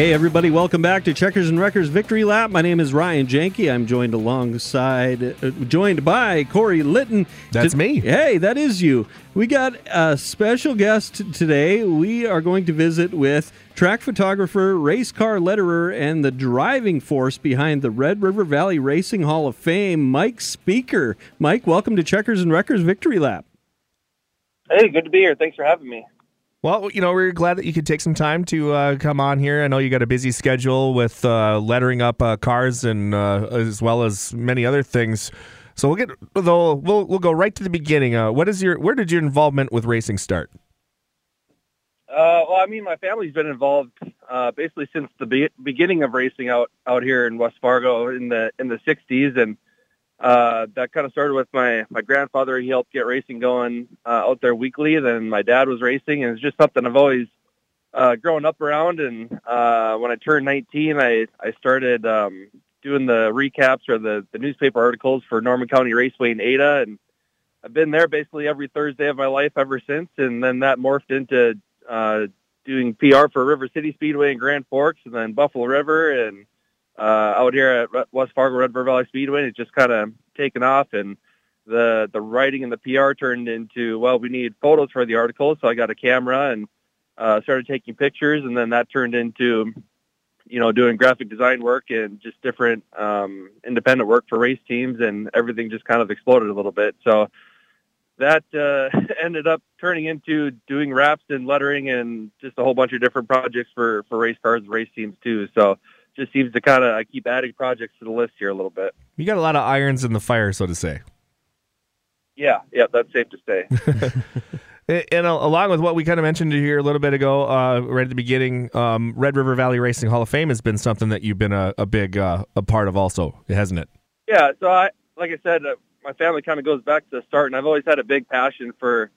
Hey, everybody, welcome back to Checkers and Wreckers Victory Lap. My name is Ryan Janke. I'm joined alongside, uh, joined by Corey Litton. That's To- me. Hey, that is you. We got a special guest today. We are going to visit with track photographer, race car letterer, and the driving force behind the Red River Valley Racing Hall of Fame, Mike Spieker. Mike, welcome to Checkers and Wreckers Victory Lap. Hey, good to be here. Thanks for having me. Well, you know, we're glad that you could take some time to uh, come on here. I know you got a busy schedule with uh, lettering up uh, cars and uh, as well as many other things. So we'll get though we'll we'll go right to the beginning. Uh, what is your where did your involvement with racing start? Uh, well, I mean, my family's been involved basically since the be- beginning of racing out out here in West Fargo in the in the '60s, and uh, that kind of started with my my grandfather. He helped get racing going uh, out there weekly. Then my dad was racing, and it's just something I've always uh, grown up around. And uh, when I turned 19, I I started um, doing the recaps or the the newspaper articles for Norman County Raceway in Ada, and I've been there basically every Thursday of my life ever since. And then that morphed into uh, doing PR for River City Speedway in Grand Forks, and then Buffalo River, and uh, out here at West Fargo Red River Valley Speedway. It's just kind of taken off, and the the writing and the PR turned into well, we need photos for the article, so I got a camera and uh, started taking pictures, and then that turned into you know doing graphic design work and just different um, independent work for race teams, and everything just kind of exploded a little bit. So that uh, ended up turning into doing wraps and lettering and just a whole bunch of different projects for for race cars race teams too. So just seems to kind of I keep adding projects to the list here a little bit. You got a lot of irons in the fire, so to say. Yeah, yeah, that's safe to say. And uh, along with what we kind of mentioned here a little bit ago, uh, right at the beginning, um, Red River Valley Racing Hall of Fame has been something that you've been a, a big uh, a part of, also, hasn't it? Yeah, so I like I said, uh, my family kind of goes back to the start, and I've always had a big passion for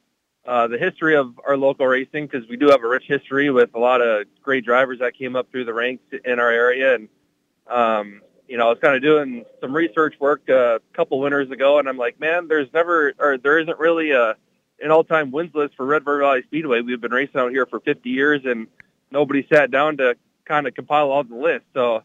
uh, the history of our local racing because we do have a rich history with a lot of great drivers that came up through the ranks in our area, and um, you know, I was kind of doing some research work a couple winters ago, and I'm like, man, there's never or there isn't really a an all-time wins list for Red River Valley Speedway. We've been racing out here for 50 years, and nobody sat down to kind of compile all the lists. So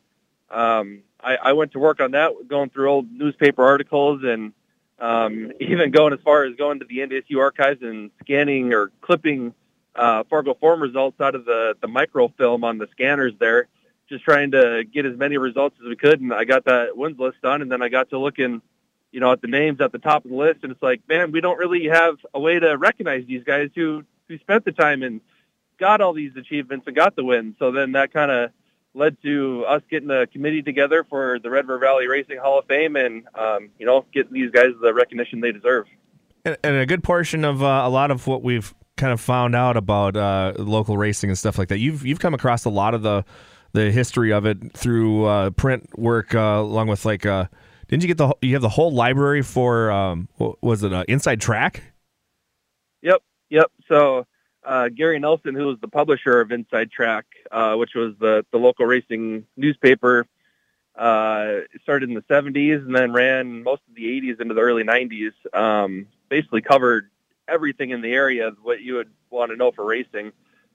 um, I, I went to work on that, going through old newspaper articles and um, even going as far as going to the NDSU archives and scanning or clipping uh, Fargo Forum results out of the, the microfilm on the scanners there, just trying to get as many results as we could. And I got that wins list done, and then I got to looking, you know, at the names at the top of the list, and it's like, man, we don't really have a way to recognize these guys who who spent the time and got all these achievements and got the wins. So then that kind of led to us getting a committee together for the Red River Valley Racing Hall of Fame and, um, you know, getting these guys the recognition they deserve. And, and a good portion of uh, a lot of what we've kind of found out about uh, local racing and stuff like that. You've you've come across a lot of the the history of it through uh, print work, uh, along with like. Uh, didn't you get the you have the whole library for um, was it uh, Inside Track? Yep, yep. So uh, Gary Nelson, who was the publisher of Inside Track, uh, which was the the local racing newspaper, uh, started in the 70s and then ran most of the 80s into the early 90s. Um, basically covered everything in the area what you would want to know for racing.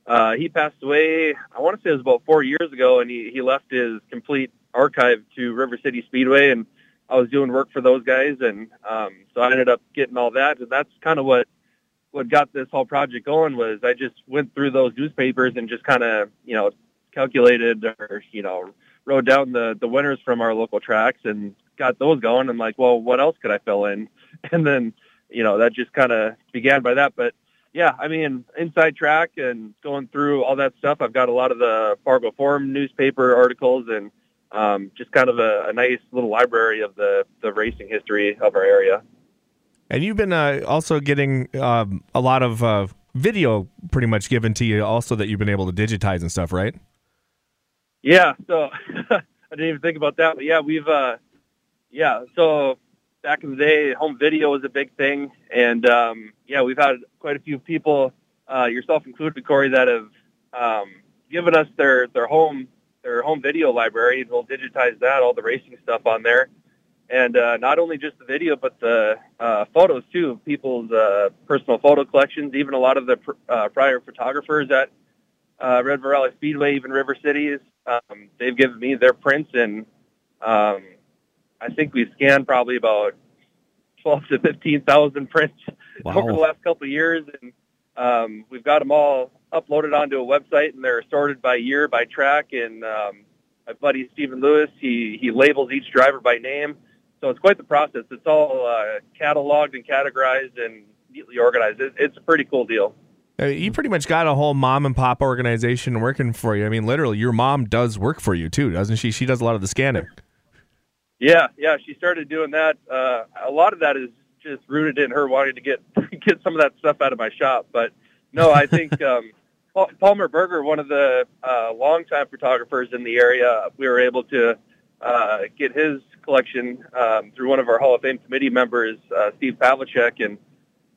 Uh, he passed away. I want to say it was about four years ago, and he he left his complete archive to River City Speedway and. I was doing work for those guys, and um, so I ended up getting all that, and that's kind of what what got this whole project going was I just went through those newspapers and just kind of you know calculated or you know wrote down the the winners from our local tracks and got those going. I'm like, well, what else could I fill in? And then you know that just kind of began by that. But yeah, I mean, inside track and going through all that stuff. I've got a lot of the Fargo Forum newspaper articles and um, just kind of a, a nice little library of the the racing history of our area. And you've been uh, also getting um, a lot of uh, video pretty much given to you also that you've been able to digitize and stuff, right? Yeah, so I didn't even think about that, but yeah, we've uh yeah, so back in the day, home video was a big thing, and um, yeah, we've had quite a few people, uh, yourself included, Corey, that have um, given us their their home their home video library, and we'll digitize that, all the racing stuff on there, and uh, not only just the video, but the uh, photos too, of people's uh, personal photo collections. Even a lot of the pr- uh, prior photographers at uh, Red Valley Speedway, even River Cities. Um, they've given me their prints, and um, I think we've scanned probably about twelve to fifteen thousand prints Wow. over the last couple of years, and um, we've got them all uploaded onto a website, and they're sorted by year, by track. And um, my buddy Stephen Lewis, he he labels each driver by name, so it's quite the process. It's all uh, cataloged and categorized and neatly organized. It, it's a pretty cool deal. Uh, You pretty much got a whole mom and pop organization working for you. I mean, literally, your mom does work for you too, doesn't she? She does a lot of the scanning. Yeah, yeah, she started doing that. Uh, a lot of that is just rooted in her wanting to get get some of that stuff out of my shop. But no, I think um, Palmer Berger, one of the uh, longtime photographers in the area, we were able to uh, get his collection um, through one of our Hall of Fame committee members, uh, Steve Pavlicek, and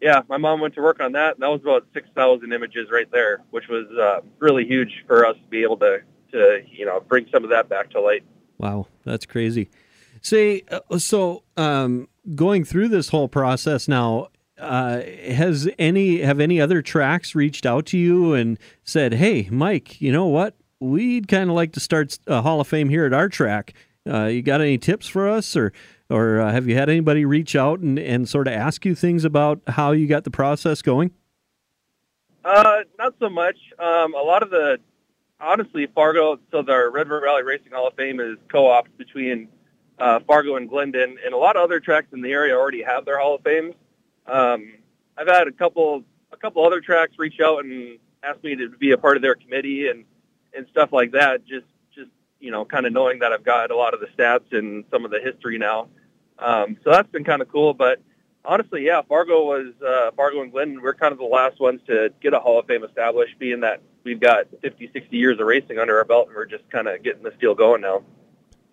yeah, my mom went to work on that, and that was about six thousand images right there, which was uh, really huge for us to be able to to you know bring some of that back to light. Wow, that's crazy. Say, uh, so um, going through this whole process now, uh, has any have any other tracks reached out to you and said, "Hey, Mike, you know what? We'd kind of like to start a Hall of Fame here at our track. Uh, you got any tips for us, or or uh, have you had anybody reach out and, and sort of ask you things about how you got the process going?" Uh, not so much. Um, a lot of the, honestly, Fargo. So the Red River Valley Racing Hall of Fame is co-op between uh, Fargo and Glyndon, and a lot of other tracks in the area already have their Hall of Fames. Um, I've had a couple, a couple other tracks reach out and ask me to be a part of their committee and and stuff like that. Just you know, kind of knowing that I've got a lot of the stats and some of the history now. Um, so that's been kind of cool, but honestly, yeah, Fargo was uh, Fargo and Glyndon. We're kind of the last ones to get a Hall of Fame established, being that we've got 50, 60 years of racing under our belt, and we're just kind of getting this deal going now.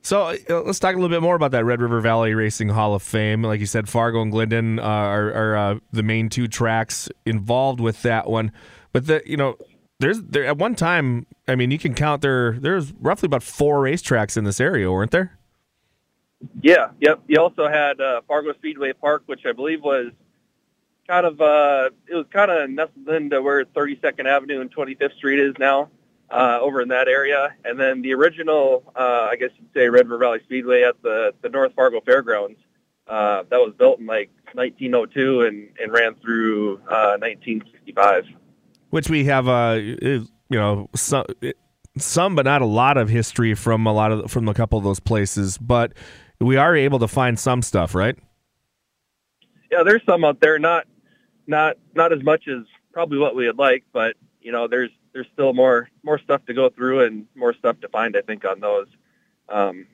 So uh, let's talk a little bit more about that Red River Valley Racing Hall of Fame. Like you said, Fargo and Glyndon uh, are, are uh, the main two tracks involved with that one. But the you know, there's there at one time. I mean, you can count there. There's roughly about four racetracks in this area, weren't there? Yeah, yep. You also had uh, Fargo Speedway Park, which I believe was kind of uh, it was kind of nestled into where 32nd Avenue and 25th Street is now, uh, over in that area. And then the original, uh, I guess you'd say, Red River Valley Speedway at the the North Fargo Fairgrounds. Uh, that was built in like 1902 and, and ran through uh, 1965. Which we have, uh, you know, some some but not a lot of history from a lot of from a couple of those places. But we are able to find some stuff, right? yeah, there's some out there, not not not as much as probably what we would like, but you know, there's there's still more more stuff to go through and more stuff to find. I think on those. Um,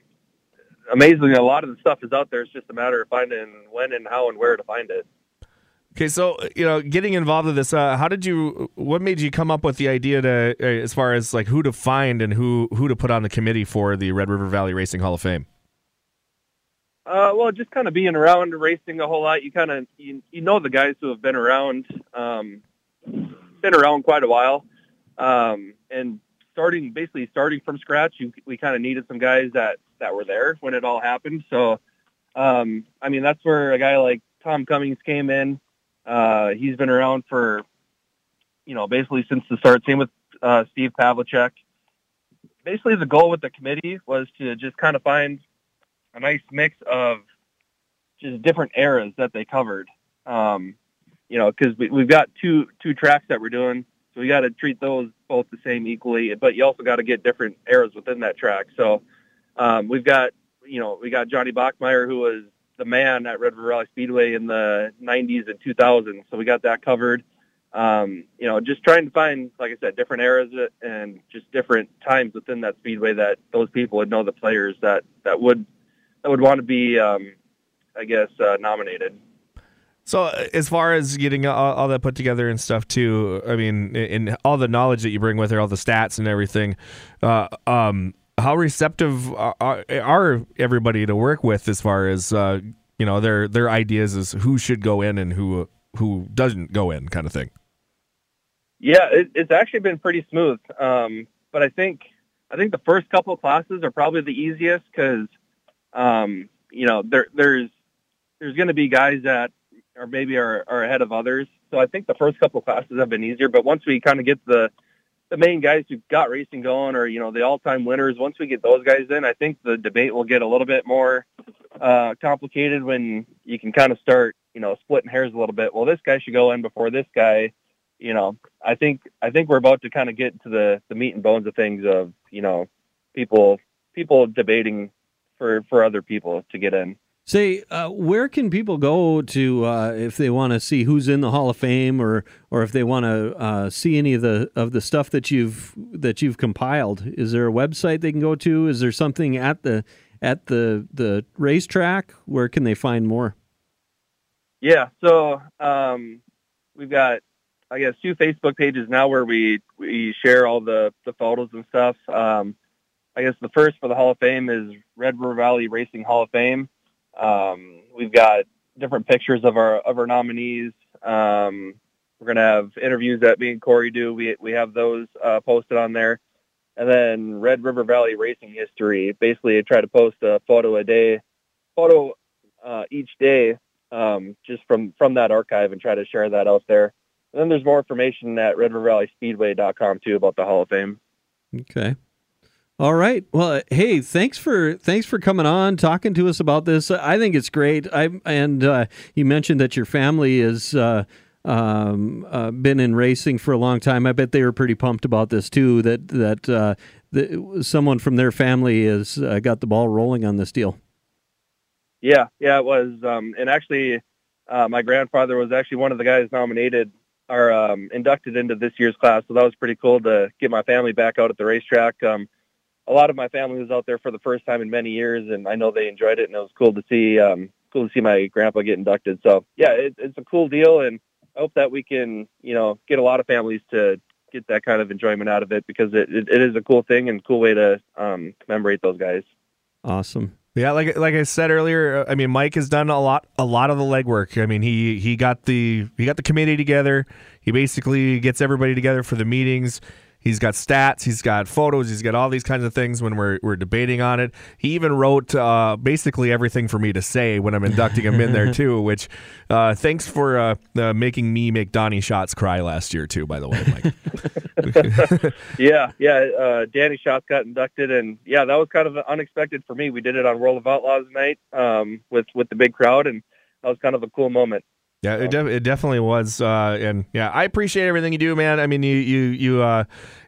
amazingly, a lot of the stuff is out there. It's just a matter of finding when and how and where to find it. Okay, so you know, getting involved with this, uh, how did you? What made you come up with the idea to, uh, as far as like who to find and who who to put on the committee for the Red River Valley Racing Hall of Fame? Uh, well, just kind of being around racing a whole lot. You kind of you, you know the guys who have been around, um, been around quite a while, um, and starting basically starting from scratch. You, we kind of needed some guys that that were there when it all happened. So, um, I mean, that's where a guy like Tom Cummings came in. Uh, he's been around for, you know, basically since the start. Same with uh, Steve Pavlicek. Basically, the goal with the committee was to just kind of find a nice mix of just different eras that they covered. Um, you know, because we, we've got two two tracks that we're doing, so we got to treat those both the same equally. But you also got to get different eras within that track. So um, we've got you know we got Johnny Bachmeyer who was the man at Red River Valley Speedway in the 90s and 2000s. So we got that covered. Um, you know, just trying to find, like I said, different eras and just different times within that speedway that those people would know the players that that would that would want to be, um, I guess, uh, nominated. So, uh, as far as getting all, all, that put together and stuff too, I mean, in all the knowledge that you bring with it, all the stats and everything, uh, um, how receptive are, are, everybody to work with as far as uh, you know their their ideas as who should go in and who who doesn't go in, kind of thing? Yeah, it, it's actually been pretty smooth. Um, but I think I think the first couple of classes are probably the easiest because um, you know there there's there's going to be guys that are maybe are, are ahead of others. So I think the first couple of classes have been easier. But once we kind of get the the main guys who got racing going, or you know, the all-time winners. Once we get those guys in, I think the debate will get a little bit more uh, complicated when you can kind of start, you know, splitting hairs a little bit. Well, this guy should go in before this guy. You know, I think I think we're about to kind of get to the the meat and bones of things of you know people people debating for for other people to get in. Say, uh, where can people go to uh, if they want to see who's in the Hall of Fame, or or if they want to uh, see any of the of the stuff that you've that you've compiled? Is there a website they can go to? Is there something at the at the the racetrack? Where can they find more? Yeah, so um, we've got I guess two Facebook pages now where we we share all the the photos and stuff. Um, I guess the first for the Hall of Fame is Red River Valley Racing Hall of Fame. Um, we've got different pictures of our of our nominees. Um, we're gonna have interviews that me and Corey do. We we have those uh, posted on there, and then Red River Valley Racing History. Basically, I try to post a photo a day, photo uh, each day, um, just from from that archive, and try to share that out there. And then there's more information at Red River Valley Speedway.com too about the Hall of Fame. Okay. All right. Well, hey, thanks for thanks for coming on, talking to us about this. I think it's great. I and uh, you mentioned that your family has uh, um, uh, been in racing for a long time. I bet they were pretty pumped about this too. That that uh, someone from their family has uh, got the ball rolling on this deal. Yeah, yeah, it was. Um, and actually, uh, my grandfather was actually one of the guys nominated or um, inducted into this year's class. So that was pretty cool to get my family back out at the racetrack. Um, a lot of my family was out there for the first time in many years, and I know they enjoyed it, and it was cool to see um, cool to see my grandpa get inducted. So yeah, it, it's a cool deal, and I hope that we can you know get a lot of families to get that kind of enjoyment out of it because it, it, it is a cool thing and cool way to um, commemorate those guys. Awesome. Yeah, like like I said earlier, I mean Mike has done a lot a lot of the legwork. I mean he he got the he got the committee together. He basically gets everybody together for the meetings. He's got stats, he's got photos, he's got all these kinds of things when we're, we're debating on it. He even wrote uh, basically everything for me to say when I'm inducting him in there too. Which, uh, thanks for uh, uh, making me make Donnie Shots cry last year too. By the way, Mike. yeah, yeah. Uh, Danny Shots got inducted, and yeah, that was kind of unexpected for me. We did it on World of Outlaws night um, with with the big crowd, and that was kind of a cool moment. Yeah, it, de- it definitely was, uh, and yeah, I appreciate everything you do, man. I mean, you you you uh,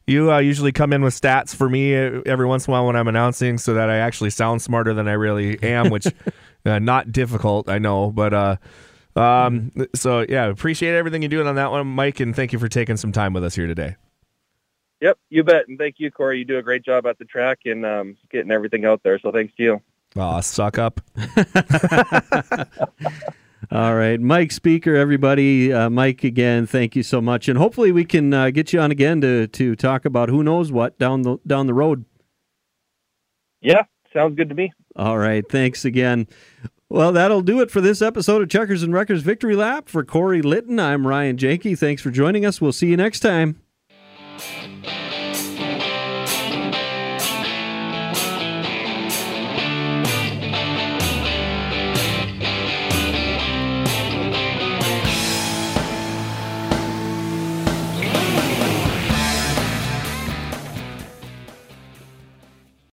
you uh, usually come in with stats for me uh, every once in a while when I'm announcing, so that I actually sound smarter than I really am, which uh, not difficult, I know, but uh, um, so yeah, appreciate everything you're doing on that one, Mike, and thank you for taking some time with us here today. Yep, you bet, and thank you, Corey. You do a great job at the track and um, getting everything out there. So thanks to you. Oh, suck up. All right, Mike Spieker, everybody. Uh, Mike, again, thank you so much, and hopefully we can uh, get you on again to to talk about who knows what down the down the road. Yeah, sounds good to me. All right, thanks again. Well, that'll do it for this episode of Checkers and Wreckers Victory Lap. For Corey Litton, I'm Ryan Janke. Thanks for joining us. We'll see you next time.